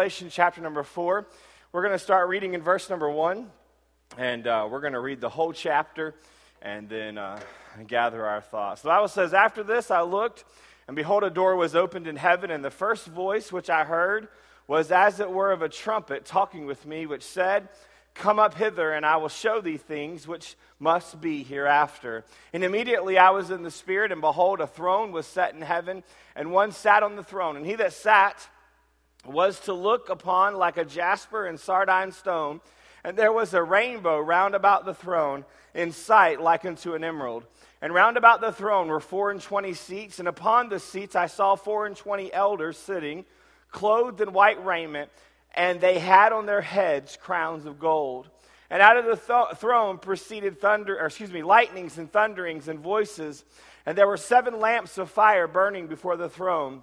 Revelation chapter number four. We're going to start reading in verse number one, and uh, we're going to read the whole chapter and then uh, gather our thoughts. The Bible says, After this I looked, and behold, a door was opened in heaven, and the first voice which I heard was as it were of a trumpet talking with me, which said, Come up hither, and I will show thee things which must be hereafter. And immediately I was in the Spirit, and behold, a throne was set in heaven, and one sat on the throne. And he that sat was to look upon like a jasper and sardine stone. And there was a rainbow round about the throne, in sight like unto an emerald. And round about the throne were four and twenty seats, and upon the seats I saw four and twenty elders sitting, clothed in white raiment and they had on their heads crowns of gold. And out of the th- throne proceeded thunder, or excuse me, lightnings and thunderings and voices. And there were seven lamps of fire burning before the throne,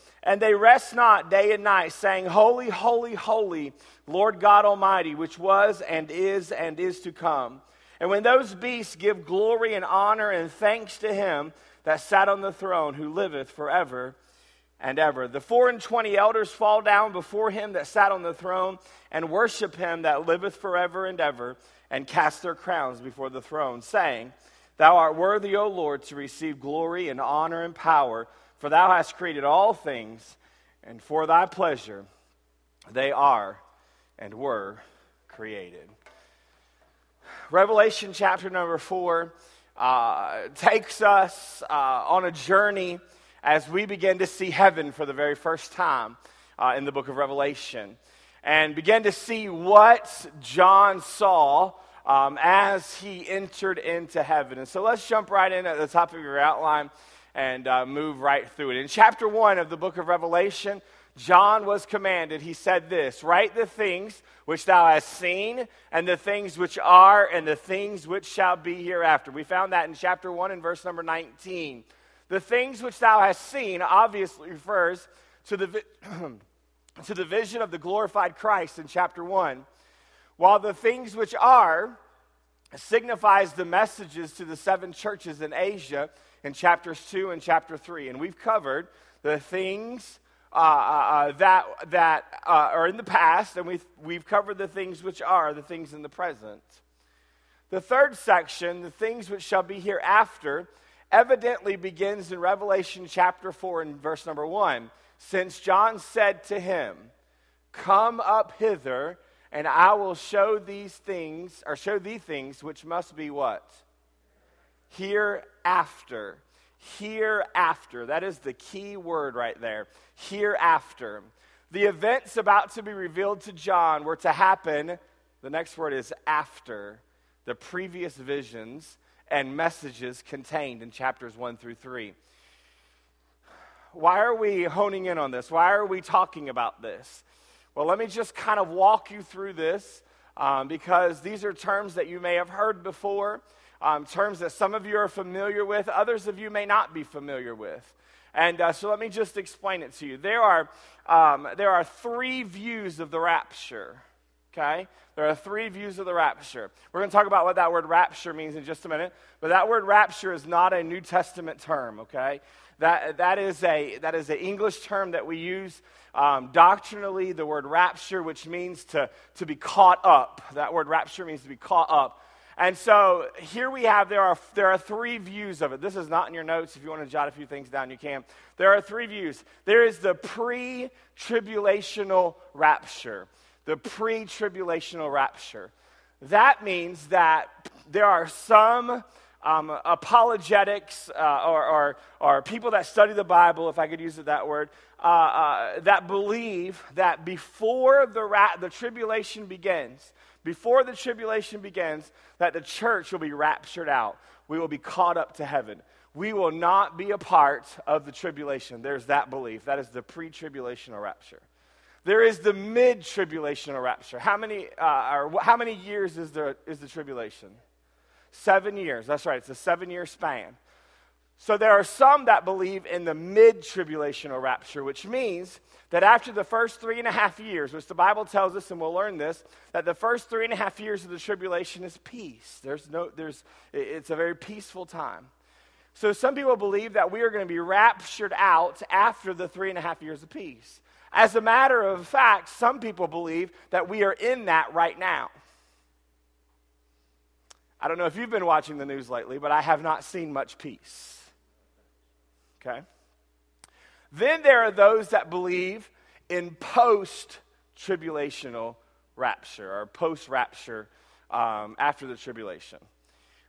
And they rest not day and night, saying, Holy, holy, holy, Lord God Almighty, which was and is and is to come. And when those beasts give glory and honor and thanks to him that sat on the throne, who liveth forever and ever. The four and twenty elders fall down before him that sat on the throne and worship him that liveth forever and ever, and cast their crowns before the throne, saying, Thou art worthy, O Lord, to receive glory and honor and power, for thou hast created all things, and for thy pleasure they are and were created. Revelation chapter number four uh, takes us uh, on a journey as we begin to see heaven for the very first time uh, in the book of Revelation and begin to see what John saw um, as he entered into heaven. And so let's jump right in at the top of your outline and uh, move right through it. In chapter 1 of the book of Revelation, John was commanded, he said this Write the things which thou hast seen, and the things which are, and the things which shall be hereafter. We found that in chapter 1 and verse number 19. The things which thou hast seen obviously refers to the, to the vision of the glorified Christ in chapter 1, while the things which are signifies the messages to the seven churches in Asia in chapters 2 and chapter 3. And we've covered the things uh, uh, uh, that, that uh, are in the past, and we've, we've covered the things which are, the things in the present. The third section, the things which shall be hereafter, evidently begins in Revelation chapter 4 and verse number 1. Since John said to him, Come up hither, and I will show these things, or show thee things which must be what? Hereafter. Hereafter. That is the key word right there. Hereafter. The events about to be revealed to John were to happen, the next word is after the previous visions and messages contained in chapters 1 through 3. Why are we honing in on this? Why are we talking about this? Well, let me just kind of walk you through this um, because these are terms that you may have heard before, um, terms that some of you are familiar with, others of you may not be familiar with. And uh, so let me just explain it to you. There are, um, there are three views of the rapture. Okay? There are three views of the rapture. We're going to talk about what that word rapture means in just a minute. But that word rapture is not a New Testament term, okay? That, that is a that is an English term that we use um, doctrinally. The word rapture, which means to, to be caught up. That word rapture means to be caught up. And so here we have there are there are three views of it. This is not in your notes. If you want to jot a few things down, you can. There are three views. There is the pre-tribulational rapture the pre tribulational rapture. That means that there are some um, apologetics uh, or, or, or, people that study the Bible, if I could use that word, uh, uh, that believe that before the, ra- the tribulation begins, before the tribulation begins, that the church will be raptured out. We will be caught up to heaven. We will not be a part of the tribulation. There's that belief. That is the pre tribulational rapture. There is the mid tribulational rapture. How many, uh, or how many years is the, is the tribulation? Seven years. That's right, it's a seven year span. So there are some that believe in the mid tribulational rapture, which means that after the first three and a half years, which the Bible tells us, and we'll learn this, that the first three and a half years of the tribulation is peace. There's no, there's, it's a very peaceful time. So some people believe that we are going to be raptured out after the three and a half years of peace. As a matter of fact, some people believe that we are in that right now. I don't know if you've been watching the news lately, but I have not seen much peace. Okay? Then there are those that believe in post tribulational rapture or post rapture um, after the tribulation.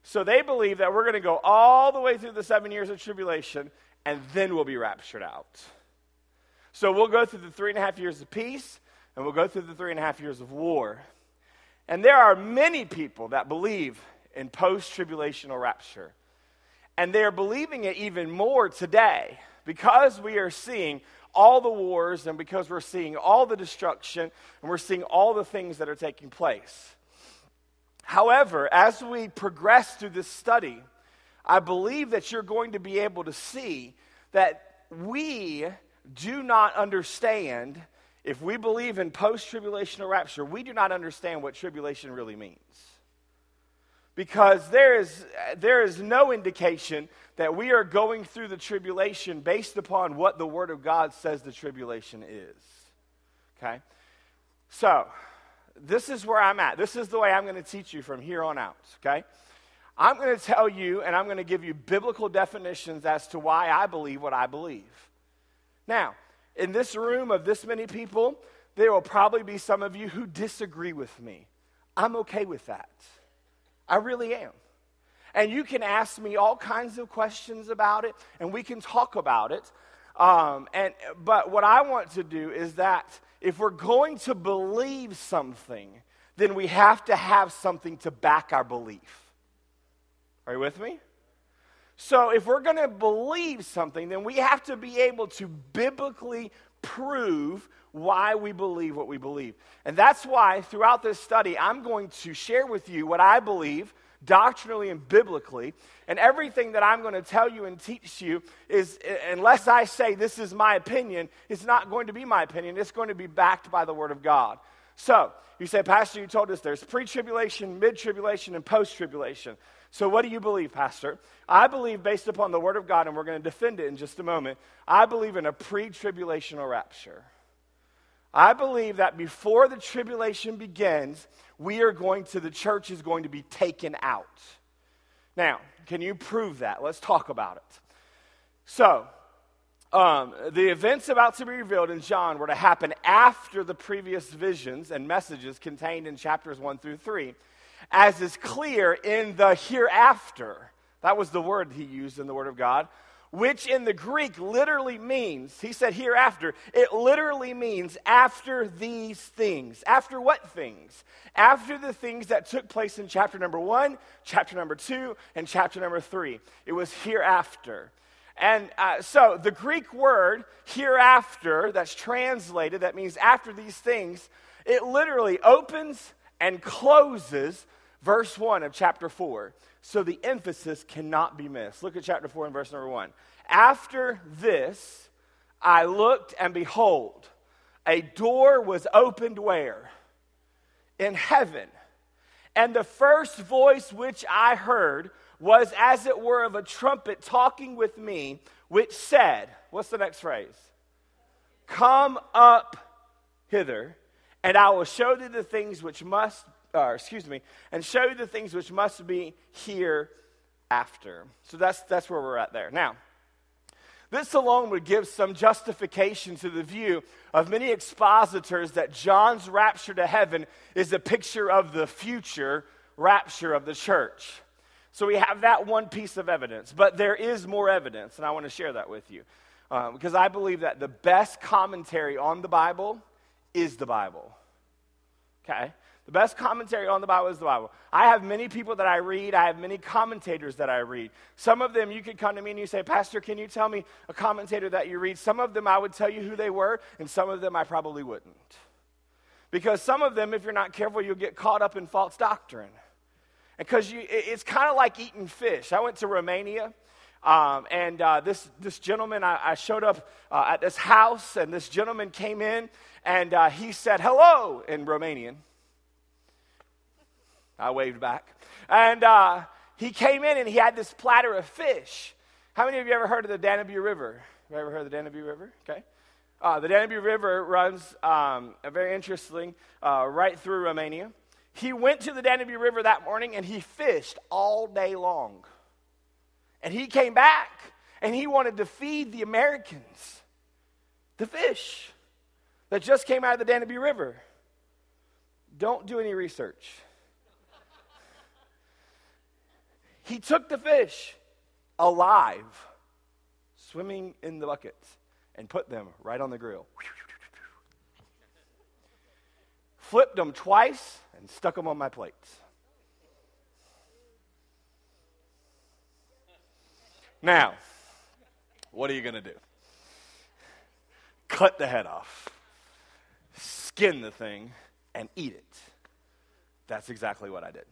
So they believe that we're going to go all the way through the seven years of tribulation and then we'll be raptured out. So we'll go through the three and a half years of peace and we'll go through the three and a half years of war. And there are many people that believe in post tribulational rapture. And they are believing it even more today because we are seeing all the wars and because we're seeing all the destruction and we're seeing all the things that are taking place. However, as we progress through this study, I believe that you're going to be able to see that we do not understand, if we believe in post tribulational rapture, we do not understand what tribulation really means because there is, there is no indication that we are going through the tribulation based upon what the Word of God says the tribulation is. Okay? So, this is where I'm at. This is the way I'm going to teach you from here on out. Okay? I'm going to tell you and I'm going to give you biblical definitions as to why I believe what I believe. Now, in this room of this many people, there will probably be some of you who disagree with me. I'm okay with that. I really am. And you can ask me all kinds of questions about it, and we can talk about it. Um, and, but what I want to do is that if we're going to believe something, then we have to have something to back our belief. Are you with me? So if we're going to believe something, then we have to be able to biblically prove why we believe what we believe. And that's why throughout this study, I'm going to share with you what I believe doctrinally and biblically. And everything that I'm going to tell you and teach you is, unless I say this is my opinion, it's not going to be my opinion. It's going to be backed by the Word of God. So, you say, Pastor, you told us there's pre tribulation, mid tribulation, and post tribulation. So, what do you believe, Pastor? I believe, based upon the Word of God, and we're going to defend it in just a moment, I believe in a pre tribulational rapture. I believe that before the tribulation begins, we are going to, the church is going to be taken out. Now, can you prove that? Let's talk about it. So, um, the events about to be revealed in John were to happen after the previous visions and messages contained in chapters 1 through 3, as is clear in the hereafter. That was the word he used in the Word of God which in the Greek literally means, he said hereafter, it literally means after these things. After what things? After the things that took place in chapter number one, chapter number two, and chapter number three. It was hereafter. And uh, so the Greek word hereafter, that's translated, that means after these things, it literally opens and closes verse 1 of chapter 4. So the emphasis cannot be missed. Look at chapter 4 and verse number 1. After this, I looked, and behold, a door was opened where? In heaven. And the first voice which I heard was as it were of a trumpet talking with me, which said, What's the next phrase? Come up hither, and I will show thee the things which must uh, excuse me, and show you the things which must be hereafter. So that's, that's where we're at there. Now, this alone would give some justification to the view of many expositors that John's rapture to heaven is a picture of the future rapture of the church. So we have that one piece of evidence, but there is more evidence, and I want to share that with you. Uh, because I believe that the best commentary on the Bible is the Bible. Okay? The best commentary on the Bible is the Bible. I have many people that I read, I have many commentators that I read. Some of them you could come to me and you say, Pastor, can you tell me a commentator that you read? Some of them I would tell you who they were, and some of them I probably wouldn't. Because some of them, if you're not careful, you'll get caught up in false doctrine. Because it's kind of like eating fish. I went to Romania. Um, and uh, this, this gentleman, I, I showed up uh, at this house, and this gentleman came in, and uh, he said, Hello, in Romanian. I waved back. And uh, he came in and he had this platter of fish. How many of you ever heard of the Danube River? Have you ever heard of the Danube River? Okay. Uh, the Danube River runs, um, very interesting, uh, right through Romania. He went to the Danube River that morning and he fished all day long. And he came back and he wanted to feed the Americans the fish that just came out of the Danube River. Don't do any research. He took the fish alive, swimming in the buckets, and put them right on the grill. Flipped them twice and stuck them on my plates. Now, what are you going to do? Cut the head off, skin the thing, and eat it. That's exactly what I did.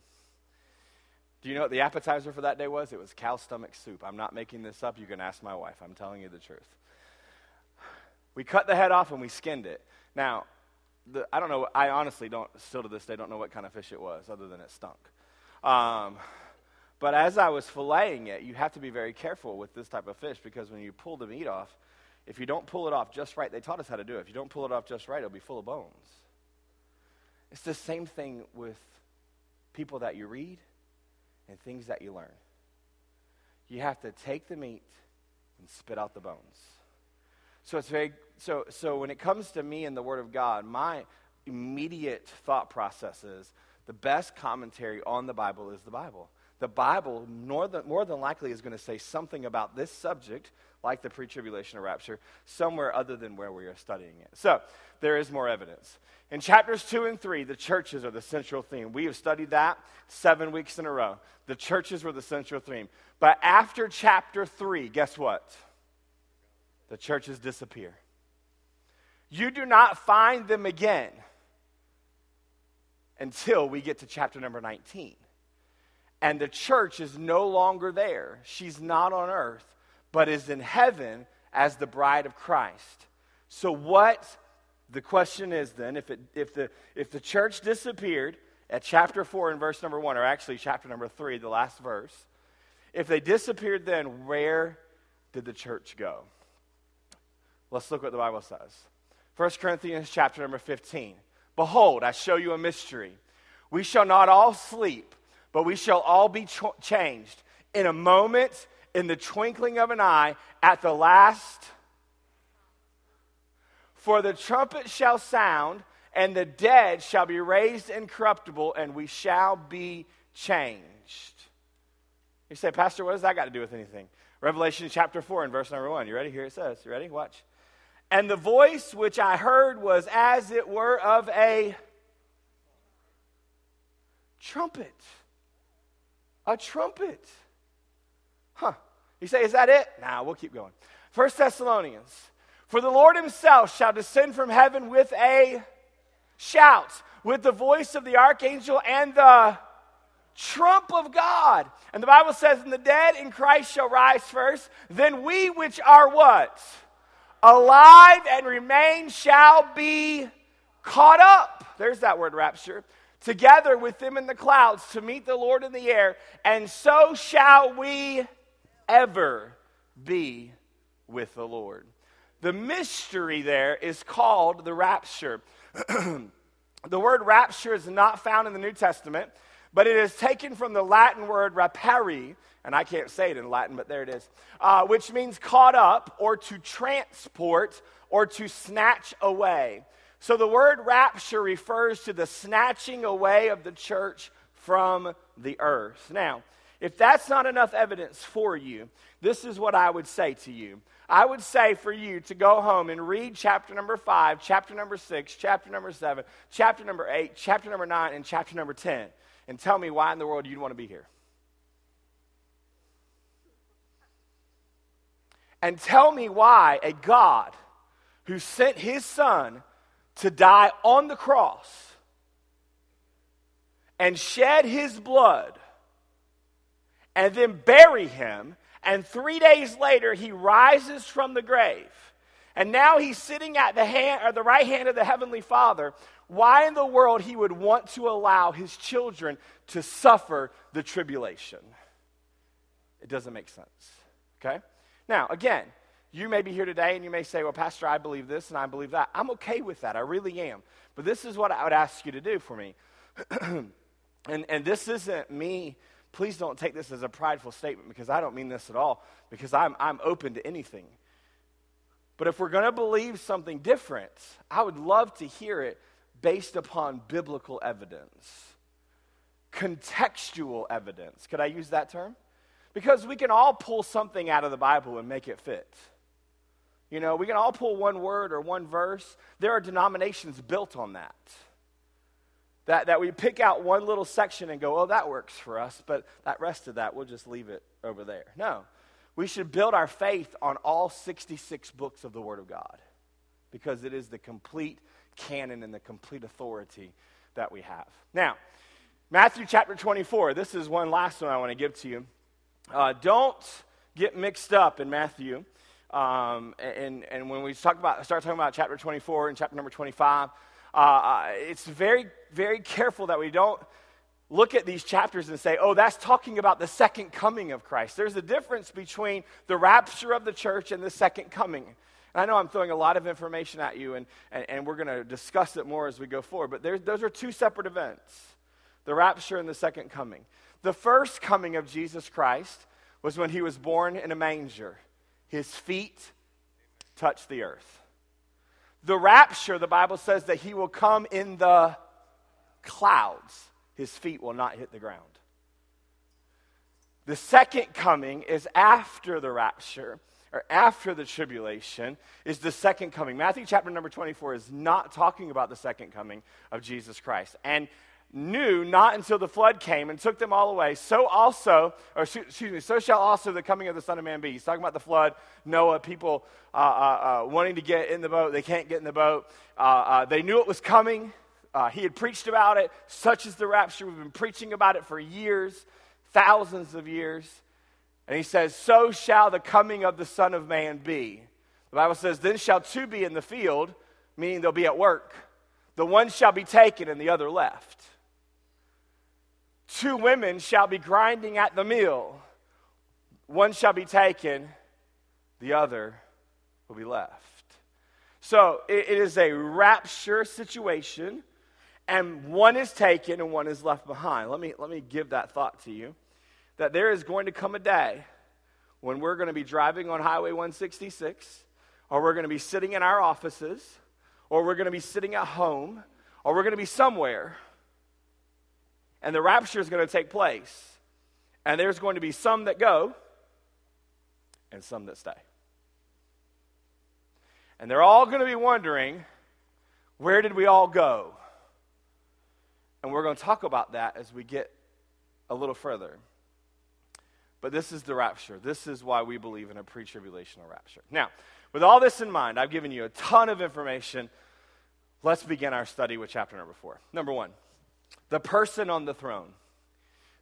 Do you know what the appetizer for that day was? It was cow stomach soup. I'm not making this up. You can ask my wife. I'm telling you the truth. We cut the head off and we skinned it. Now, the, I don't know. I honestly don't, still to this day, don't know what kind of fish it was, other than it stunk. Um, but as I was filleting it, you have to be very careful with this type of fish because when you pull the meat off, if you don't pull it off just right, they taught us how to do it. If you don't pull it off just right, it'll be full of bones. It's the same thing with people that you read and things that you learn. You have to take the meat and spit out the bones. So it's very so so when it comes to me and the word of God, my immediate thought process is the best commentary on the Bible is the Bible. The Bible, more than, more than likely, is going to say something about this subject, like the pre tribulation or rapture, somewhere other than where we are studying it. So, there is more evidence. In chapters 2 and 3, the churches are the central theme. We have studied that seven weeks in a row. The churches were the central theme. But after chapter 3, guess what? The churches disappear. You do not find them again until we get to chapter number 19. And the church is no longer there. She's not on earth, but is in heaven as the bride of Christ. So, what the question is then, if, it, if, the, if the church disappeared at chapter 4 and verse number 1, or actually chapter number 3, the last verse, if they disappeared then, where did the church go? Let's look what the Bible says. 1 Corinthians chapter number 15. Behold, I show you a mystery. We shall not all sleep, but we shall all be ch- changed in a moment, in the twinkling of an eye, at the last for the trumpet shall sound, and the dead shall be raised incorruptible, and we shall be changed. You say, Pastor, what does that got to do with anything? Revelation chapter 4 and verse number 1. You ready? Here it says. You ready? Watch. And the voice which I heard was as it were of a trumpet. A trumpet. Huh. You say, is that it? Nah, we'll keep going. First Thessalonians for the Lord himself shall descend from heaven with a shout, with the voice of the archangel and the trump of God. And the Bible says, And the dead in Christ shall rise first, then we which are what? Alive and remain shall be caught up. There's that word rapture. Together with them in the clouds to meet the Lord in the air, and so shall we ever be with the Lord. The mystery there is called the rapture. the word rapture is not found in the New Testament, but it is taken from the Latin word rapari, and I can't say it in Latin, but there it is, uh, which means caught up or to transport or to snatch away. So the word rapture refers to the snatching away of the church from the earth. Now, If that's not enough evidence for you, this is what I would say to you. I would say for you to go home and read chapter number five, chapter number six, chapter number seven, chapter number eight, chapter number nine, and chapter number 10, and tell me why in the world you'd want to be here. And tell me why a God who sent his son to die on the cross and shed his blood and then bury him. And three days later, he rises from the grave. And now he's sitting at the, hand, or the right hand of the Heavenly Father. Why in the world he would want to allow his children to suffer the tribulation? It doesn't make sense. Okay? Now, again, you may be here today and you may say, Well, Pastor, I believe this and I believe that. I'm okay with that. I really am. But this is what I would ask you to do for me. and, and this isn't me please don't take this as a prideful statement because I don't mean this at all, because I'm, I'm open to anything. But if we're going to believe something different, I would love to hear it based upon biblical evidence, contextual evidence. Could I use that term? Because we can all pull something out of the Bible and make it fit. You know, we can all pull one word or one verse. There are denominations built on that. That, that we pick out one little section and go, oh, that works for us, but that rest of that, we'll just leave it over there. No. We should build our faith on all 66 books of the Word of God because it is the complete canon and the complete authority that we have. Now, Matthew chapter 24, this is one last one I want to give to you. Uh, don't get mixed up in Matthew. Um, and, and when we talk about, start talking about chapter 24 and chapter number 25, uh, uh, it's very, very careful that we don't look at these chapters and say, oh, that's talking about the second coming of Christ. There's a difference between the rapture of the church and the second coming. And I know I'm throwing a lot of information at you, and, and, and we're going to discuss it more as we go forward, but those are two separate events the rapture and the second coming. The first coming of Jesus Christ was when he was born in a manger, his feet touch the earth. The rapture, the Bible says that he will come in the clouds. His feet will not hit the ground. The second coming is after the rapture, or after the tribulation, is the second coming. Matthew chapter number 24 is not talking about the second coming of Jesus Christ. And knew not until the flood came and took them all away, so also, or excuse me, so shall also the coming of the Son of Man be. He's talking about the flood, Noah, people uh, uh, uh, wanting to get in the boat. They can't get in the boat. Uh, uh, they knew it was coming. Uh, he had preached about it, such as the rapture. We've been preaching about it for years, thousands of years. And he says, So shall the coming of the Son of Man be. The Bible says, Then shall two be in the field, meaning they'll be at work. The one shall be taken and the other left. Two women shall be grinding at the mill. One shall be taken, the other will be left. So it, it is a rapture situation, and one is taken and one is left behind. Let me, let me give that thought to you that there is going to come a day when we're going to be driving on Highway 166, or we're going to be sitting in our offices, or we're going to be sitting at home, or we're going to be somewhere and the rapture is going to take place. And there's going to be some that go and some that stay. And they're all going to be wondering, where did we all go? And we're going to talk about that as we get a little further. But this is the rapture. This is why we believe in a pre tribulational rapture. Now, with all this in mind, I've given you a ton of information. Let's begin our study with chapter number four. Number one, the person on the throne.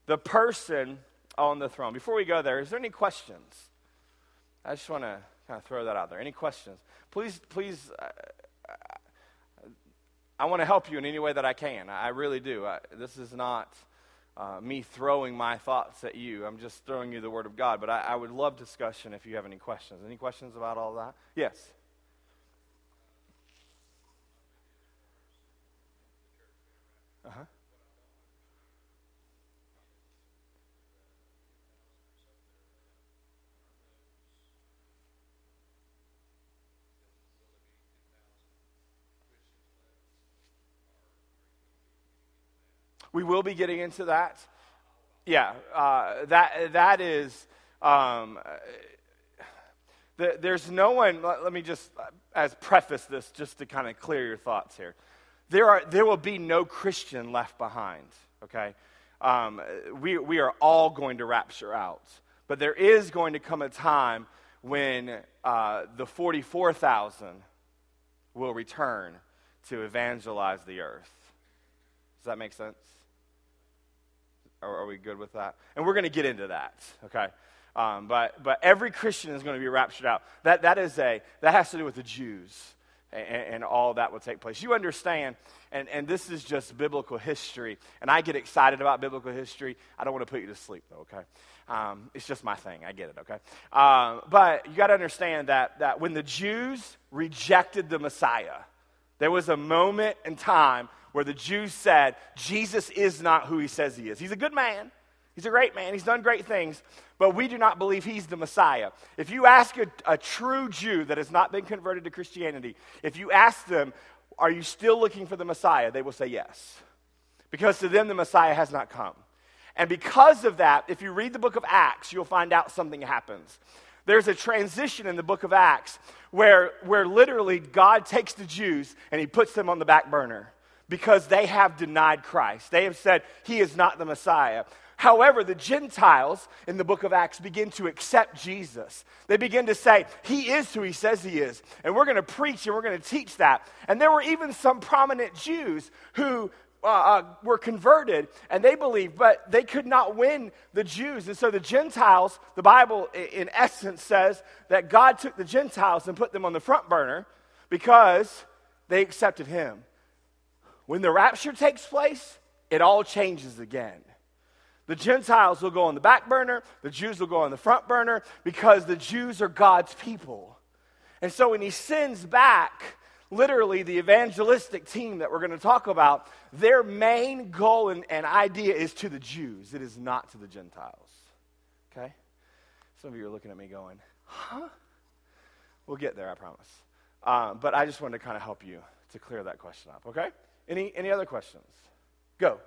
The person on the throne. Before we go there, is there any questions? I just want to kind of throw that out there. Any questions? Please, please, uh, I want to help you in any way that I can. I really do. I, this is not uh, me throwing my thoughts at you. I'm just throwing you the Word of God. But I, I would love discussion if you have any questions. Any questions about all that? Yes. Uh huh. We will be getting into that. yeah, uh, that, that is, um, the, there's no one, let, let me just, as preface this, just to kind of clear your thoughts here. There, are, there will be no Christian left behind, okay? Um, we, we are all going to rapture out. But there is going to come a time when uh, the 44,000 will return to evangelize the earth. Does that make sense? Are, are we good with that? And we're going to get into that, okay? Um, but, but every Christian is going to be raptured out. That, that, is a, that has to do with the Jews and, and all that will take place. You understand, and, and this is just biblical history, and I get excited about biblical history. I don't want to put you to sleep, though, okay? Um, it's just my thing. I get it, okay? Um, but you got to understand that, that when the Jews rejected the Messiah, there was a moment in time where the Jews said, Jesus is not who he says he is. He's a good man, he's a great man, he's done great things, but we do not believe he's the Messiah. If you ask a, a true Jew that has not been converted to Christianity, if you ask them, Are you still looking for the Messiah? they will say yes. Because to them, the Messiah has not come. And because of that, if you read the book of Acts, you'll find out something happens. There's a transition in the book of Acts where, where literally God takes the Jews and he puts them on the back burner because they have denied Christ. They have said he is not the Messiah. However, the Gentiles in the book of Acts begin to accept Jesus. They begin to say, He is who He says He is. And we're going to preach and we're going to teach that. And there were even some prominent Jews who uh, uh, were converted and they believed, but they could not win the Jews. And so the Gentiles, the Bible in essence says that God took the Gentiles and put them on the front burner because they accepted him. When the rapture takes place, it all changes again. The Gentiles will go on the back burner, the Jews will go on the front burner because the Jews are God's people. And so when he sends back literally the evangelistic team that we're going to talk about, their main goal and, and, idea is to the Jews. It is not to the Gentiles. Okay? Some of you are looking at me going, huh? We'll get there, I promise. Um, but I just wanted to kind of help you to clear that question up, okay? Any, any other questions? Go.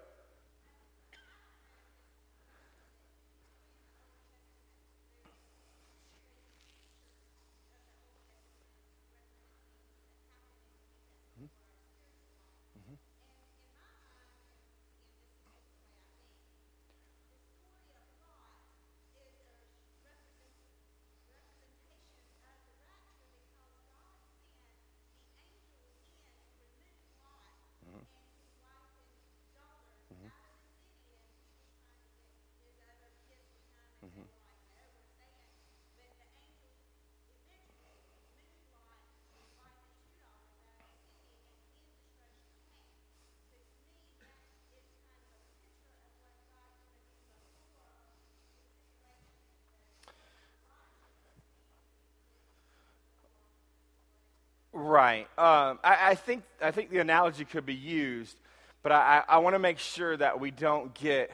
Right. Um, I, I, think, I think the analogy could be used, but I, I, want to make sure that we don't get,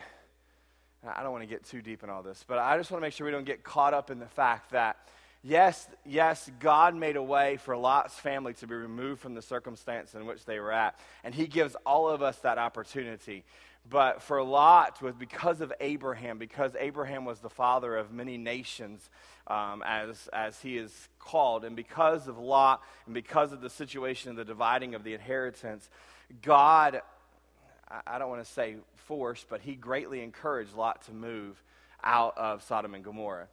I don't want to get too deep in all this, but I just want to make sure we don't get caught up in the fact that, yes, yes, God made a way for Lot's family to be removed from the circumstance in which they were at, and He gives all of us that opportunity. But for Lot, was because of Abraham, because Abraham was the father of many nations, um, as, as he is called, and because of Lot, and because of the situation of the dividing of the inheritance, God, I don't want to say forced, but he greatly encouraged Lot to move out of Sodom and Gomorrah.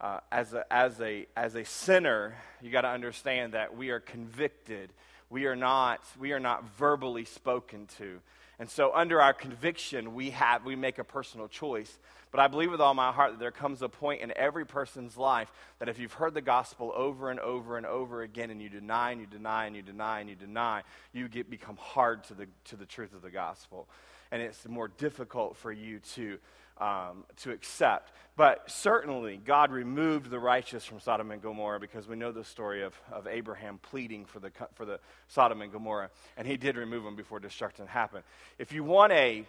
Uh, as, a, as, a, as a sinner, you got to understand that we are convicted. We are not, we are not verbally spoken to. And so under our conviction, we have we make a personal choice. But I believe with all my heart that there comes a point in every person's life that if you've heard the gospel over and over and over again and you deny and you deny and you deny and you deny, you get become hard to the to the truth of the gospel. And it's more difficult for you to um, to accept. But certainly, God removed the righteous from Sodom and Gomorrah because we know the story of, of Abraham pleading for the, for the Sodom and Gomorrah, and he did remove them before destruction happened. If you want a,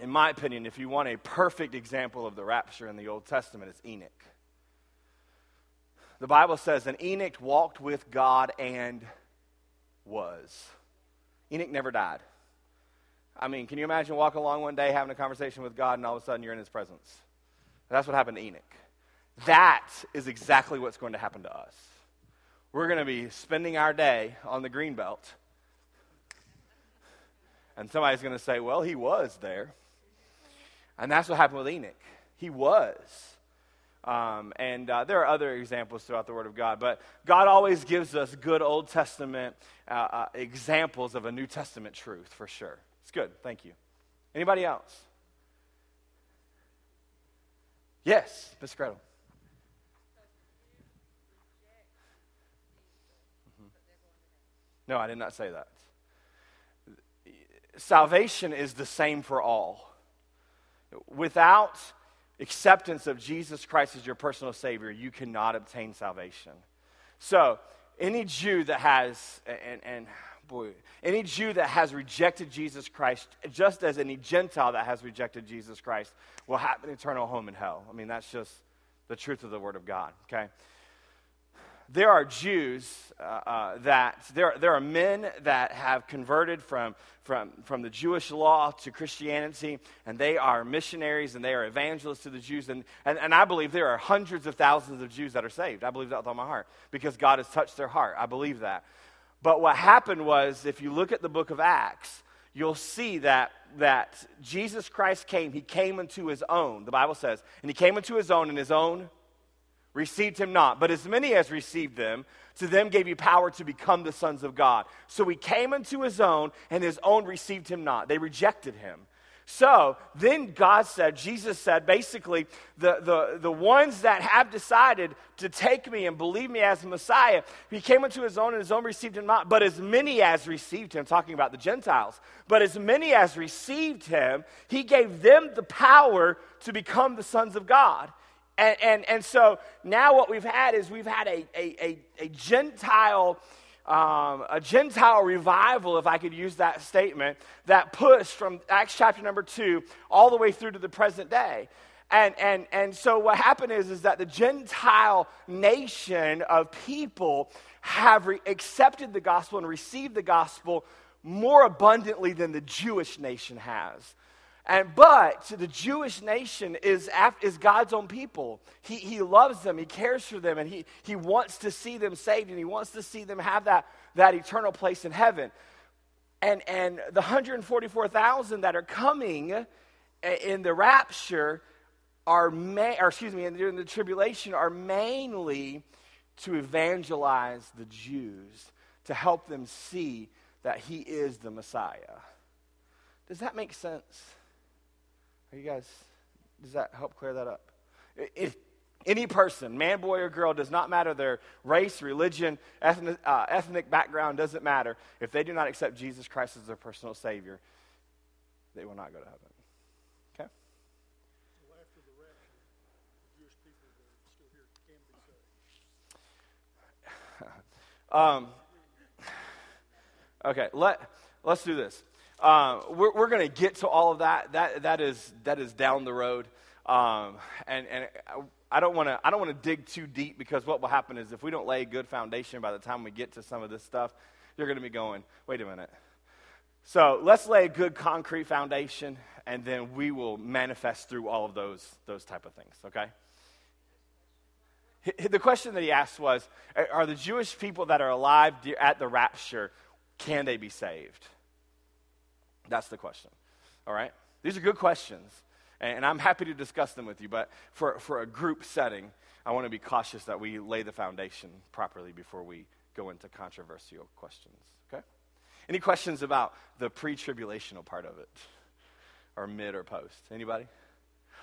in my opinion, if you want a perfect example of the rapture in the Old Testament, it's Enoch. The Bible says, and Enoch walked with God and was. Enoch never died. I mean, can you imagine walking along one day having a conversation with God and all of a sudden you're in his presence? That's what happened to Enoch. That is exactly what's going to happen to us. We're going to be spending our day on the green belt. And somebody's going to say, well, he was there. And that's what happened with Enoch. He was. Um, and uh, there are other examples throughout the Word of God, but God always gives us good Old Testament uh, uh, examples of a New Testament truth for sure. Good. Thank you. Anybody else? Yes, Miss Gretel. Mm-hmm. No, I did not say that. Salvation is the same for all. Without acceptance of Jesus Christ as your personal Savior, you cannot obtain salvation. So, any Jew that has, and, and boy, any Jew that has rejected Jesus Christ, just as any Gentile that has rejected Jesus Christ, will have an eternal home in hell. I mean, that's just the truth of the Word of God, okay? there are Jews uh, uh, that, there, there are men that have converted from, from, from the Jewish law to Christianity, and they are missionaries and they are evangelists to the Jews. And, and, and I believe there are hundreds of thousands of Jews that are saved. I believe that with all my heart because God has touched their heart. I believe that. But what happened was, if you look at the book of Acts, you'll see that, that Jesus Christ came. He came into his own, the Bible says, and he came into his own, and his own received him not. But as many as received them, to them gave he power to become the sons of God. So he came into his own, and his own received him not. They rejected him. So then God said, Jesus said, basically, the, the, the ones that have decided to take me and believe me as Messiah, he came into his own and his own received him not. But as many as received him, talking about the Gentiles, but as many as received him, he gave them the power to become the sons of God. And, and, and so now what we've had is we've had a, a, a, a Gentile. Um, a Gentile revival, if I could use that statement, that pushed from Acts chapter number two all the way through to the present day. And, and, and so what happened is, is that the Gentile nation of people have re- accepted the gospel and received the gospel more abundantly than the Jewish nation has. And but the Jewish nation is, is God's own people. He, he loves them, he cares for them, and he, he wants to see them saved, and he wants to see them have that, that eternal place in heaven. And, and the 144,000 that are coming in the rapture are, ma- or excuse me, during the tribulation are mainly to evangelize the Jews, to help them see that he is the Messiah. Does that make sense? Are you guys, does that help clear that up? If any person, man, boy, or girl, does not matter their race, religion, ethnic, uh, ethnic background, doesn't matter. If they do not accept Jesus Christ as their personal Savior, they will not go to heaven. Okay? After the Jewish people are still here can be um, okay, let, let's do this. Uh, we're, we're going to get to all of that. That, that, is, that is down the road. Um, and, and I don't want to I don't want to dig too deep because what will happen is if we don't lay a good foundation by the time we get to some of this stuff, you're going to be going, wait a minute. So let's lay a good concrete foundation, and then we will manifest through all of those those type of things. Okay. The question that he asked was, are the Jewish people that are alive at the rapture, can they be saved? That's the question. All right? These are good questions, and I'm happy to discuss them with you, but for, for a group setting, I want to be cautious that we lay the foundation properly before we go into controversial questions. Okay? Any questions about the pre tribulational part of it? Or mid or post? Anybody?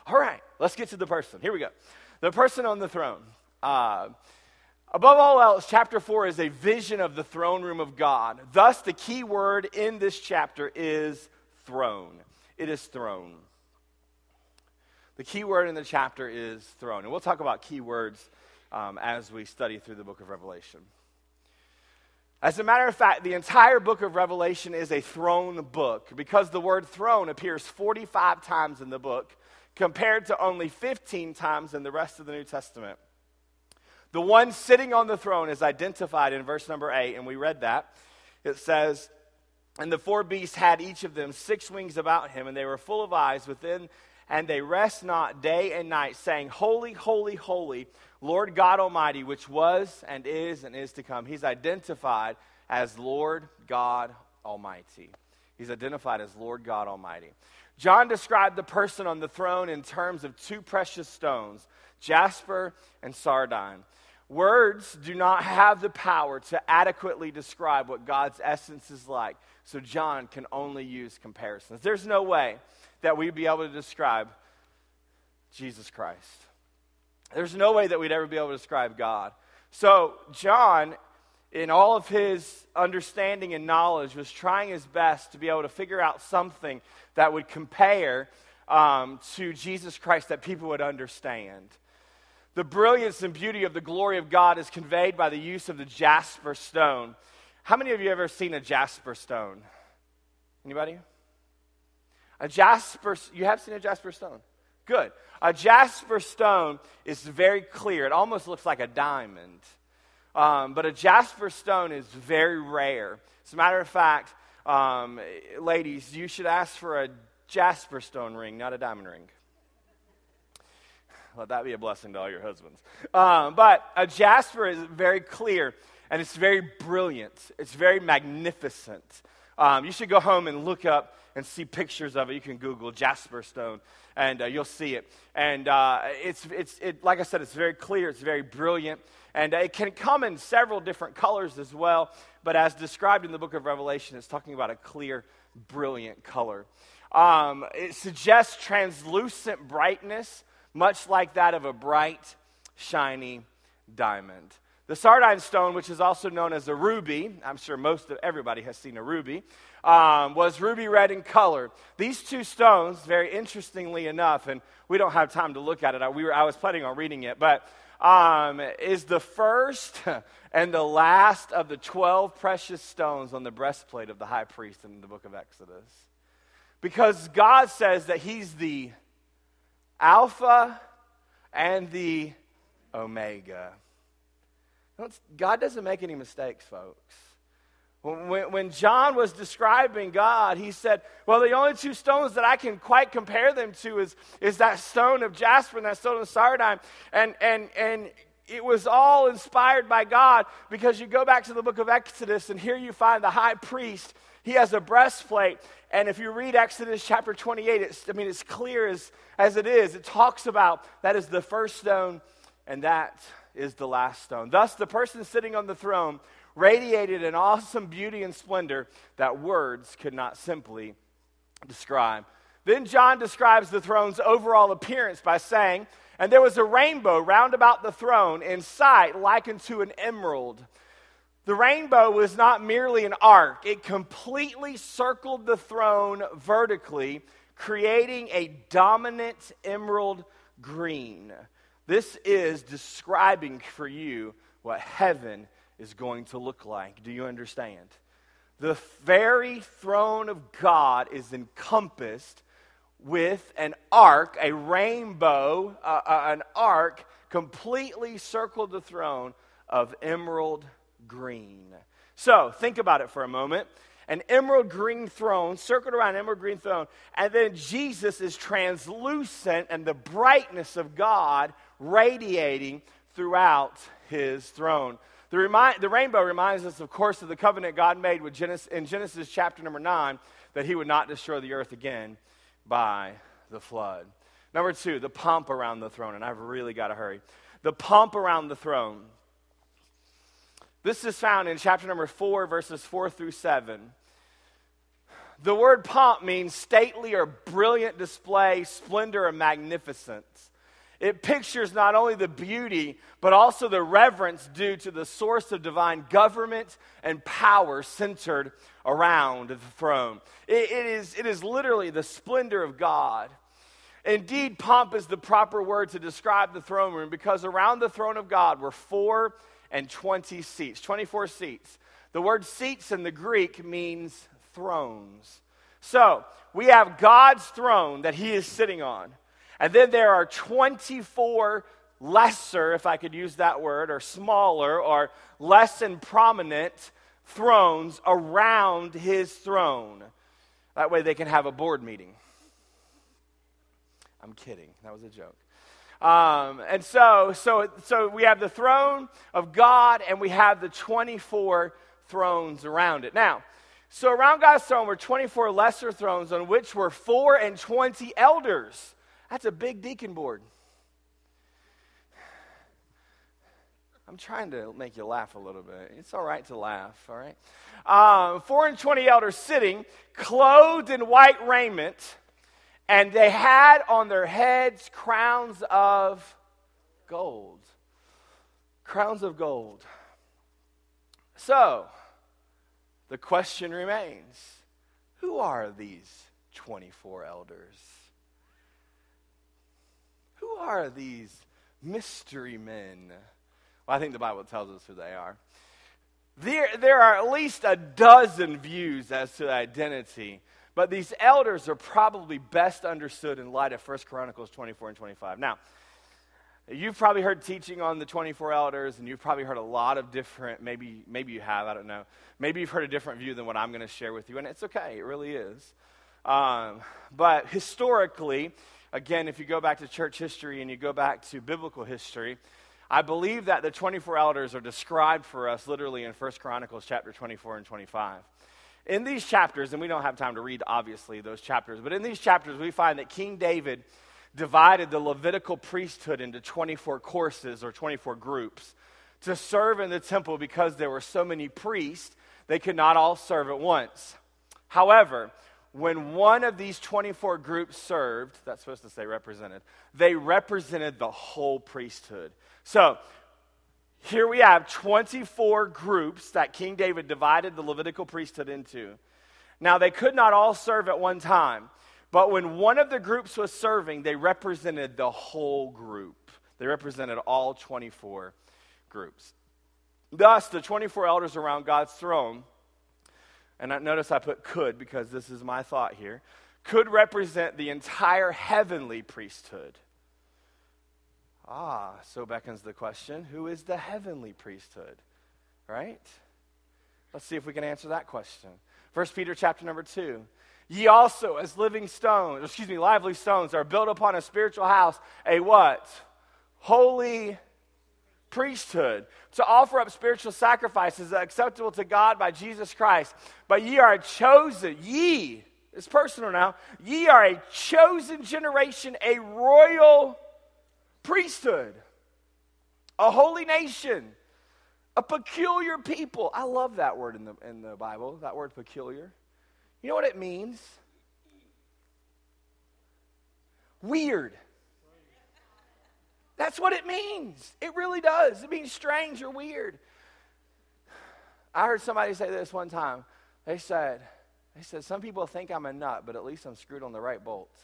All right, let's get to the person. Here we go. The person on the throne. Uh, Above all else, chapter 4 is a vision of the throne room of God. Thus, the key word in this chapter is throne. It is throne. The key word in the chapter is throne. And we'll talk about key words um, as we study through the book of Revelation. As a matter of fact, the entire book of Revelation is a throne book because the word throne appears 45 times in the book compared to only 15 times in the rest of the New Testament. The one sitting on the throne is identified in verse number 8, and we read that. It says, And the four beasts had each of them six wings about him, and they were full of eyes within, and they rest not day and night, saying, Holy, holy, holy, Lord God Almighty, which was and is and is to come. He's identified as Lord God Almighty. He's identified as Lord God Almighty. John described the person on the throne in terms of two precious stones, jasper and sardine. Words do not have the power to adequately describe what God's essence is like. So John can only use comparisons. There's no way that we'd be able to describe Jesus Christ. There's no way that we'd ever be able to describe God. So John, in all of his understanding and knowledge, was trying his best to be able to figure out something that would compare um, to Jesus Christ that people would understand. The brilliance and beauty of the glory of God is conveyed by the use of the jasper stone. How many of you ever seen a jasper stone? Anybody? A jasper, you have seen a jasper stone? Good. A jasper stone is very clear. It almost looks like a diamond. Um, but a jasper stone is very rare. As a matter of fact, um, ladies, you should ask for a jasper stone ring, not a diamond ring. Let that be a blessing to all your husbands. Um, but a jasper is very clear and it's very brilliant. It's very magnificent. Um, you should go home and look up and see pictures of it. You can Google Jasper Stone, and uh, you'll see it. And uh, it's, it's it, like I said, it's very clear. It's very brilliant, and uh, it can come in several different colors as well. But as described in the book of Revelation, it's talking about a clear, brilliant color. Um, it suggests translucent brightness, much like that of a bright, shiny diamond. The sardine stone, which is also known as a ruby, I'm sure most of everybody has seen a ruby, um, was ruby red in color. These two stones, very interestingly enough, and we don't have time to look at it. I, we were, I was planning on reading it, but um, is the first and the last of the 12 precious stones on the breastplate of the high priest in the book of Exodus. Because God says that He's the Alpha and the Omega. God doesn't make any mistakes, folks. When, John was describing God, he said, Well, the only two stones that I can quite compare them to is, is that stone of jasper and that stone of sardine. And, and, and it was all inspired by God because you go back to the book of Exodus, and here you find the high priest. He has a breastplate. And if you read Exodus chapter 28, it's, I mean, it's clear as, as it is. It talks about that is the first stone, and that is the last stone. Thus, the person sitting on the throne radiated an awesome beauty and splendor that words could not simply describe. Then John describes the throne's overall appearance by saying, And there was a rainbow round about the throne in sight, likened to an emerald. The rainbow was not merely an arc, it completely circled the throne vertically, creating a dominant emerald green. This is describing for you what heaven is going to look like. Do you understand? The very throne of God is encompassed with an arc, a rainbow, uh, uh, an arc completely circled the throne of emerald green. So think about it for a moment. An emerald green throne, circled around emerald green throne, and then Jesus is translucent and the brightness of God radiating throughout his throne. The, the rainbow reminds us, of course, of the covenant God made with Genesis, in Genesis chapter number 9 that he would not destroy the earth again by the flood. Number two, the pomp around the throne, and I've really got to hurry. The pomp around the throne. This is found in chapter number 4, verses 4 through 7. The word pomp means stately or brilliant display, splendor, or magnificence. It pictures not only the beauty, but also the reverence due to the source of divine government and power centered around the throne. it, it, is, it is literally the splendor of God. Indeed, pomp is the proper word to describe the throne room because around the throne of God were four and 20 seats, 24 seats. The word seats in the Greek means thrones. So we have God's throne that he is sitting on. And then there are 24 lesser, if I could use that word, or smaller, or less and prominent thrones around his throne. That way they can have a board meeting. I'm kidding. That was a joke. Um, and so, so, so we have the throne of God and we have the 24 thrones around it. Now, so around God's throne were 24 lesser thrones on which were 4 and 20 elders. That's a big deacon board. I'm trying to make you laugh a little bit. It's all right to laugh, all right? Um, four and twenty elders sitting, clothed in white raiment, and they had on their heads crowns of gold. Crowns of gold. So, the question remains who are these 24 elders? Who are these mystery men? Well, I think the Bible tells us who they are. There, there are at least a dozen views as to the identity, but these elders are probably best understood in light of 1 Chronicles 24 and 25. Now, you've probably heard teaching on the 24 elders, and you've probably heard a lot of different, maybe, maybe you have, I don't know. Maybe you've heard a different view than what I'm going to share with you, and it's okay, it really is. Um, but historically, again, if you go back to church history and you go back to biblical history, I believe that the 24 elders are described for us literally in 1 Chronicles chapter 24 and 25. In these chapters, and we don't have time to read obviously those chapters, but in these chapters we find that King David divided the Levitical priesthood into 24 courses or 24 groups to serve in the temple because there were so many priests, they could not all serve at once. However, when one of these 24 groups served, that's supposed to say represented, they represented the whole priesthood. So, here we have 24 groups that King David divided the Levitical priesthood into. Now, they could not all serve at one time, but when one of the groups was serving, they represented the whole group. They represented all 24 groups. Thus, the 24 elders around God's throne, and notice I put could because this is my thought here, could represent the entire heavenly priesthood. Ah, so beckons the question who is the heavenly priesthood? Right? Let's see if we can answer that question. First Peter chapter number 2. Ye also, as living stones, excuse me, lively stones, are built upon a spiritual house, a what? Holy priesthood, to offer up spiritual sacrifices acceptable to God by Jesus Christ. But ye are chosen, ye, it's personal now, ye are a chosen generation, a royal priesthood, a holy nation, a peculiar people. I love that word in the, in the Bible, that word peculiar. You know what it means? Weird. That's what it means. It really does. It means strange or weird. I heard somebody say this one time. They said, they said, some people think I'm a nut, but at least I'm screwed on the right bolts.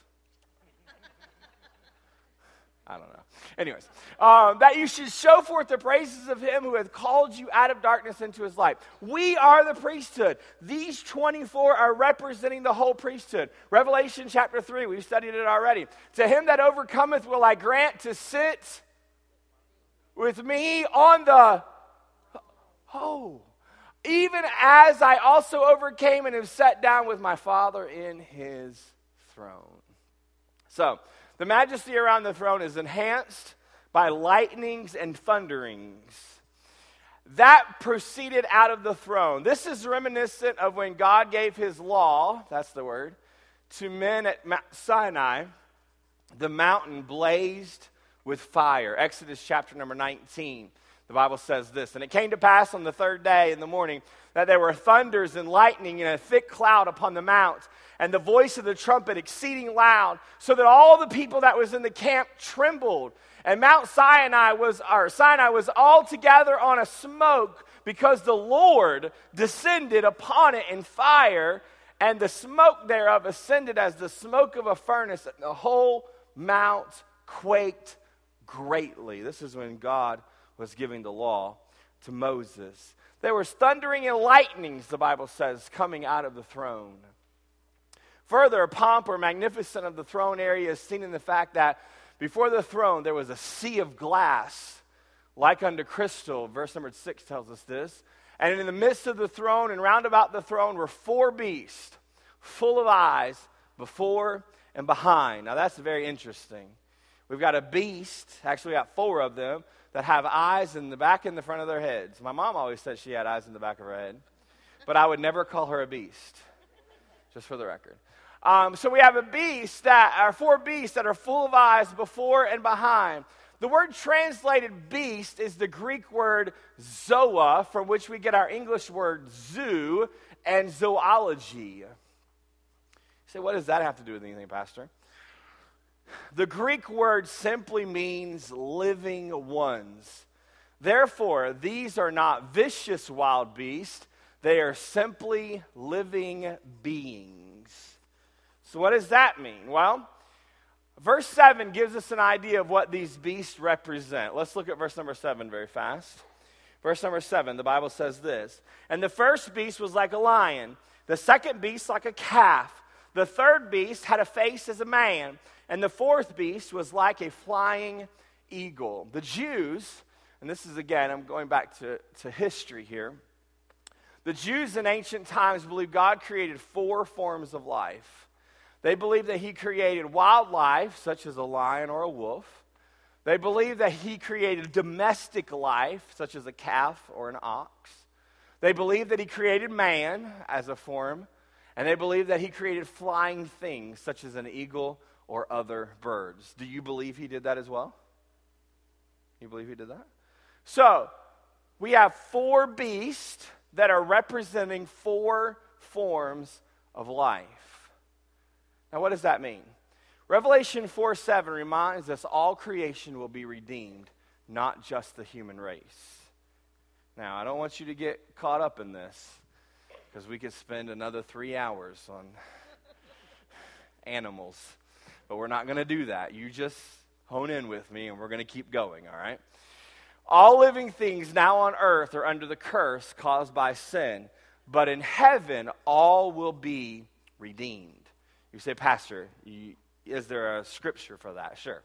I don't know. Anyways, um, that you should show forth the praises of him who hath called you out of darkness into his light. We are the priesthood. These 24 are representing the whole priesthood. Revelation chapter 3, we've studied it already. To him that overcometh will I grant to sit with me on the. Oh, even as I also overcame and have sat down with my Father in his throne. So, the majesty around the throne is enhanced by lightnings and thunderings. That proceeded out of the throne. This is reminiscent of when God gave his law, that's the word, to men at Mount Sinai. The mountain blazed with fire. Exodus chapter number 19. The Bible says this And it came to pass on the third day in the morning that there were thunders and lightning and a thick cloud upon the mount, and the voice of the trumpet exceeding loud, so that all the people that was in the camp trembled. And Mount Sinai was, or Sinai was altogether on a smoke because the Lord descended upon it in fire, and the smoke thereof ascended as the smoke of a furnace, and the whole mount quaked greatly. This is when God was giving the law to Moses. There was thundering and lightnings, the Bible says, coming out of the throne. Further, pomp or magnificence of the throne area is seen in the fact that before the throne there was a sea of glass, like unto crystal. Verse number six tells us this. And in the midst of the throne and round about the throne were four beasts, full of eyes before and behind. Now that's very interesting. We've got a beast, actually, we got four of them, that have eyes in the back and the front of their heads. My mom always said she had eyes in the back of her head, but I would never call her a beast, just for the record. Um, so we have a beast that are four beasts that are full of eyes before and behind. The word translated beast is the Greek word zoa, from which we get our English word zoo and zoology. You say, what does that have to do with anything, Pastor? The Greek word simply means living ones. Therefore, these are not vicious wild beasts, they are simply living beings. So, what does that mean? Well, verse 7 gives us an idea of what these beasts represent. Let's look at verse number 7 very fast. Verse number 7, the Bible says this And the first beast was like a lion, the second beast like a calf, the third beast had a face as a man and the fourth beast was like a flying eagle. The Jews, and this is again, I'm going back to, to history here. The Jews in ancient times believed God created four forms of life. They believed that He created wildlife, such as a lion or a wolf. They believed that He created domestic life, such as a calf or an ox. They believed that He created man as a form. And they believed that He created flying things, such as an eagle or other birds. Do you believe he did that as well? You believe he did that? So, we have four beasts that are representing four forms of life. Now, what does that mean? Revelation 4 7 reminds us all creation will be redeemed, not just the human race. Now, I don't want you to get caught up in this because we could spend another three hours on animals but we're not going to do that. You just hone in with me and we're going to keep going, all right? All living things now on earth are under the curse caused by sin, but in heaven all will be redeemed. You say, Pastor, you, is there a scripture for that? Sure.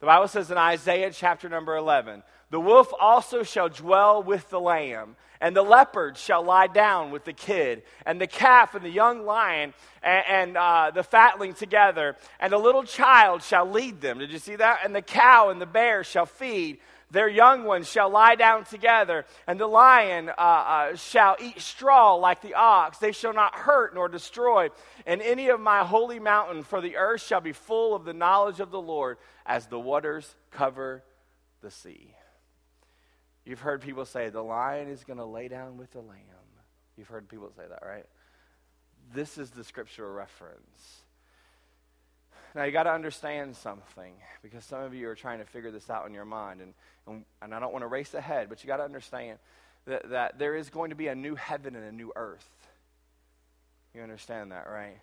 The Bible says in Isaiah chapter number 11, the wolf also shall dwell with the lamb, and the leopard shall lie down with the kid, and the calf and the young lion and, and uh, the fatling together, and the little child shall lead them. Did you see that? And the cow and the bear shall feed. Their young ones shall lie down together, and the lion uh, uh, shall eat straw like the ox. They shall not hurt nor destroy in any of my holy mountain, for the earth shall be full of the knowledge of the Lord as the waters cover the sea. You've heard people say, the lion is going to lay down with the lamb. You've heard people say that, right? This is the scriptural reference. Now, you got to understand something because some of you are trying to figure this out in your mind. And, and, and I don't want to race ahead, but you got to understand that, that there is going to be a new heaven and a new earth. You understand that, right?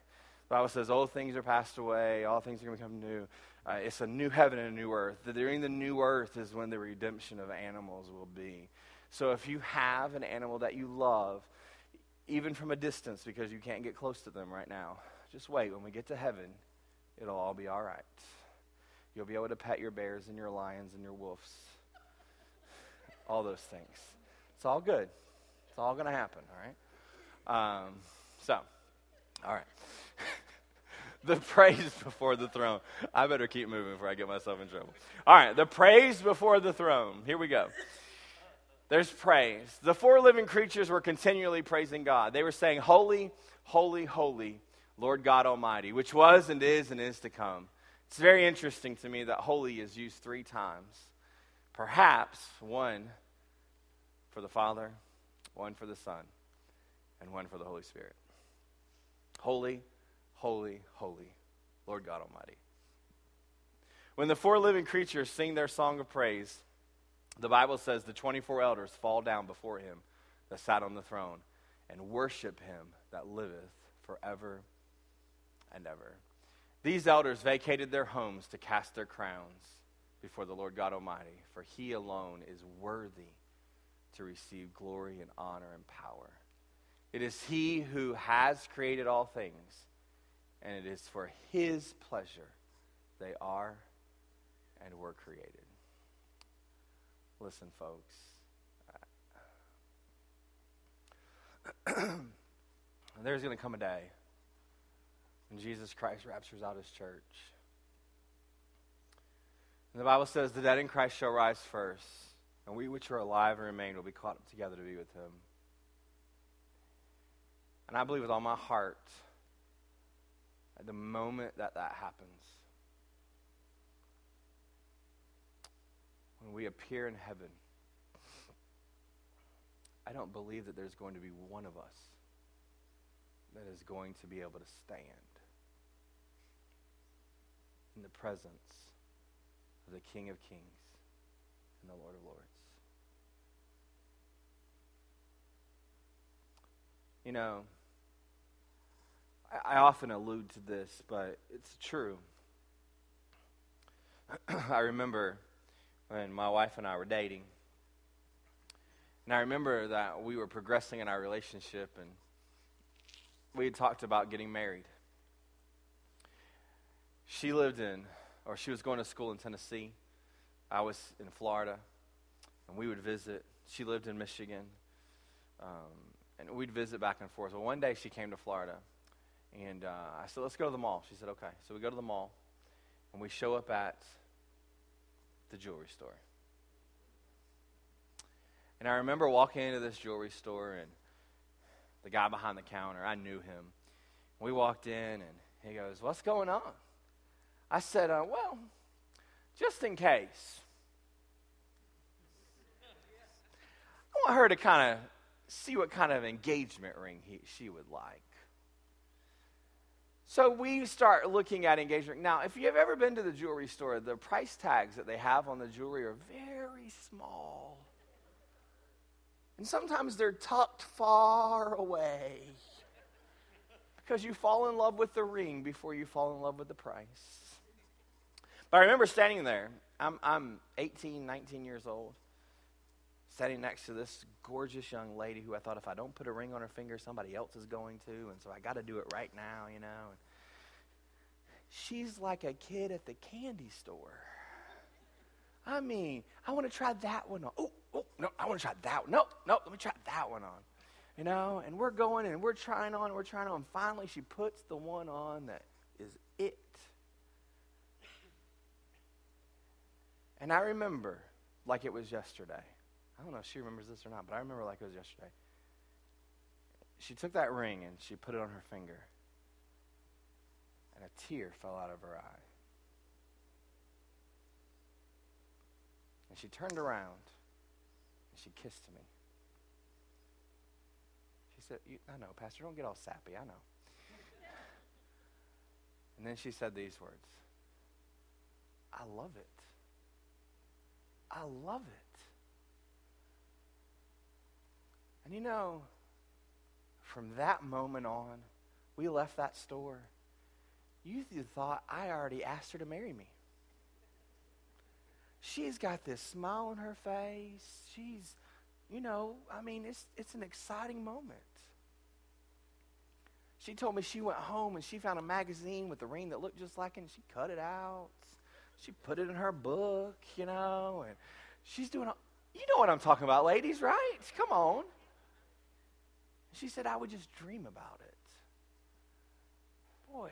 The Bible says, old things are passed away, all things are going to become new. Uh, it's a new heaven and a new earth. During the new earth is when the redemption of animals will be. So if you have an animal that you love, even from a distance, because you can't get close to them right now, just wait. When we get to heaven, it'll all be all right. You'll be able to pet your bears and your lions and your wolves. All those things. It's all good. It's all going to happen, all right? Um, so, all right. the praise before the throne. I better keep moving before I get myself in trouble. All right, the praise before the throne. Here we go. There's praise. The four living creatures were continually praising God. They were saying, Holy, holy, holy, Lord God Almighty, which was and is and is to come. It's very interesting to me that holy is used three times. Perhaps one for the Father, one for the Son, and one for the Holy Spirit. Holy, holy, holy, Lord God Almighty. When the four living creatures sing their song of praise, the Bible says the 24 elders fall down before him that sat on the throne and worship him that liveth forever and ever. These elders vacated their homes to cast their crowns before the Lord God Almighty, for he alone is worthy to receive glory and honor and power. It is he who has created all things and it is for His pleasure they are and were created. Listen, folks, there's going to come a day when Jesus Christ raptures out his church. And the Bible says, The dead in Christ shall rise first, and we which are alive and remain will be caught up together to be with him. And I believe with all my heart, at the moment that that happens, when we appear in heaven, I don't believe that there's going to be one of us that is going to be able to stand in the presence of the King of Kings and the Lord of Lords. You know, I, I often allude to this, but it's true. I remember when my wife and I were dating. And I remember that we were progressing in our relationship and we had talked about getting married. She lived in, or she was going to school in Tennessee. I was in Florida, and we would visit. She lived in Michigan, um, and we'd visit back and forth. Well, one day she came to Florida, and uh, I said, Let's go to the mall. She said, Okay. So we go to the mall, and we show up at the jewelry store. And I remember walking into this jewelry store, and the guy behind the counter, I knew him. We walked in, and he goes, What's going on? I said, uh, Well, just in case. I want her to kind of see what kind of engagement ring he, she would like. So we start looking at engagement. Now, if you've ever been to the jewelry store, the price tags that they have on the jewelry are very small. And sometimes they're tucked far away because you fall in love with the ring before you fall in love with the price. But I remember standing there. I'm, I'm 18, 19 years old, standing next to this gorgeous young lady who I thought if I don't put a ring on her finger, somebody else is going to. And so I got to do it right now, you know. And she's like a kid at the candy store. I mean, I want to try that one on. Oh, oh, no, I want to try that one. No, no, let me try that one on. You know, and we're going and we're trying on, we're trying on. And finally, she puts the one on that is it. And I remember like it was yesterday. I don't know if she remembers this or not, but I remember like it was yesterday. She took that ring and she put it on her finger. And a tear fell out of her eye. And she turned around and she kissed me. She said, I know, Pastor, don't get all sappy. I know. and then she said these words I love it. I love it. And you know, from that moment on, we left that store. You thought I already asked her to marry me. She's got this smile on her face. She's, you know, I mean, it's, it's an exciting moment. She told me she went home and she found a magazine with a ring that looked just like it, and she cut it out. She put it in her book, you know, and she's doing, a, you know what I'm talking about, ladies, right? Come on. She said, I would just dream about it. Boy,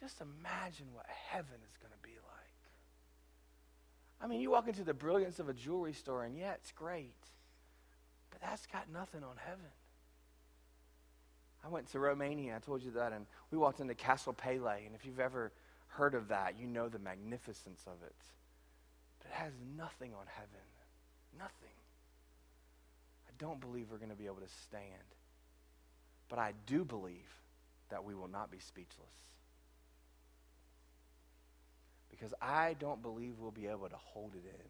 just imagine what heaven is going to be like. I mean, you walk into the brilliance of a jewelry store, and yeah, it's great, but that's got nothing on heaven. I went to Romania, I told you that, and we walked into Castle Pele, and if you've ever heard of that, you know the magnificence of it. But it has nothing on heaven. Nothing. I don't believe we're going to be able to stand. But I do believe that we will not be speechless. Because I don't believe we'll be able to hold it in.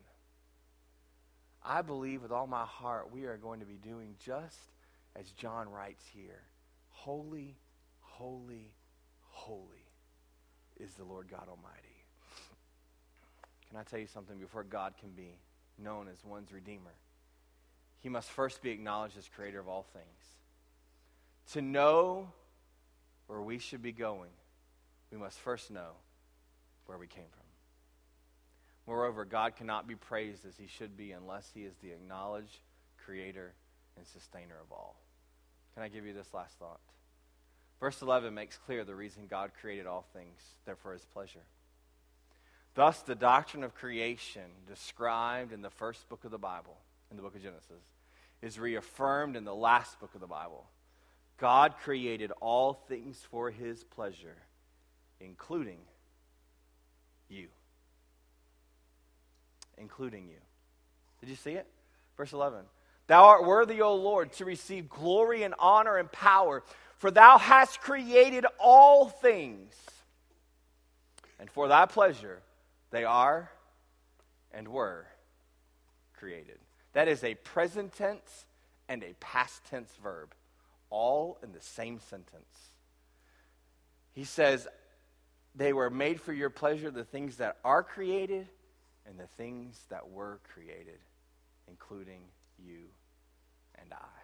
I believe with all my heart we are going to be doing just as John writes here Holy, holy, holy is the Lord God Almighty. Can I tell you something? Before God can be known as one's Redeemer, he must first be acknowledged as creator of all things. To know where we should be going, we must first know where we came from. Moreover, God cannot be praised as he should be unless he is the acknowledged creator and sustainer of all. Can I give you this last thought? Verse 11 makes clear the reason God created all things, they're for his pleasure. Thus, the doctrine of creation, described in the first book of the Bible, in the book of Genesis, is reaffirmed in the last book of the Bible. God created all things for his pleasure, including you. Including you. Did you see it? Verse 11. Thou art worthy, O Lord, to receive glory and honor and power, for thou hast created all things. And for thy pleasure they are and were created. That is a present tense and a past tense verb, all in the same sentence. He says, They were made for your pleasure, the things that are created and the things that were created, including you and I.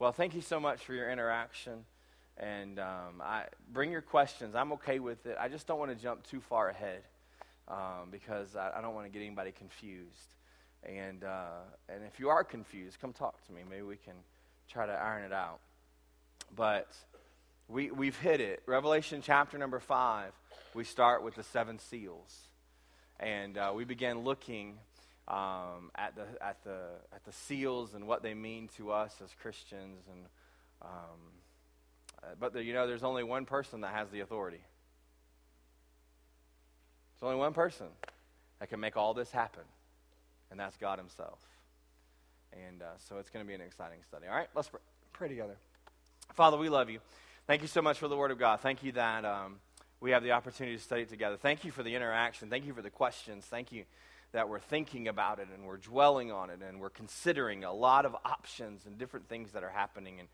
Well, thank you so much for your interaction. And um, I, bring your questions. I'm okay with it. I just don't want to jump too far ahead um, because I, I, don't want to get anybody confused. And, uh, and if you are confused, come talk to me. Maybe we can try to iron it out. But we, we've hit it. Revelation chapter number five, we start with the seven seals. And uh, we began looking um, at, the, at, the, at the seals and what they mean to us as Christians. And, um, uh, but the, you know, there's only one person that has the authority. There's only one person that can make all this happen, and that's God Himself. And uh, so it's going to be an exciting study. All right, let's pray, pray, together. Father, we love you. Thank you so much for the Word of God. Thank you that um, we have the opportunity to study together. Thank you for the interaction. Thank you for the questions. Thank you that we're thinking about it and we're dwelling on it and we're considering a lot of options and different things that are happening. And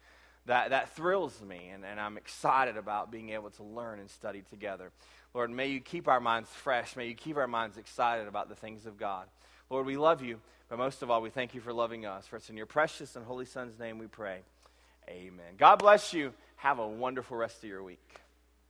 that, that thrills me, and, and I'm excited about being able to learn and study together. Lord, may you keep our minds fresh. May you keep our minds excited about the things of God. Lord, we love you, but most of all, we thank you for loving us. For it's in your precious and holy Son's name we pray. Amen. God bless you. Have a wonderful rest of your week.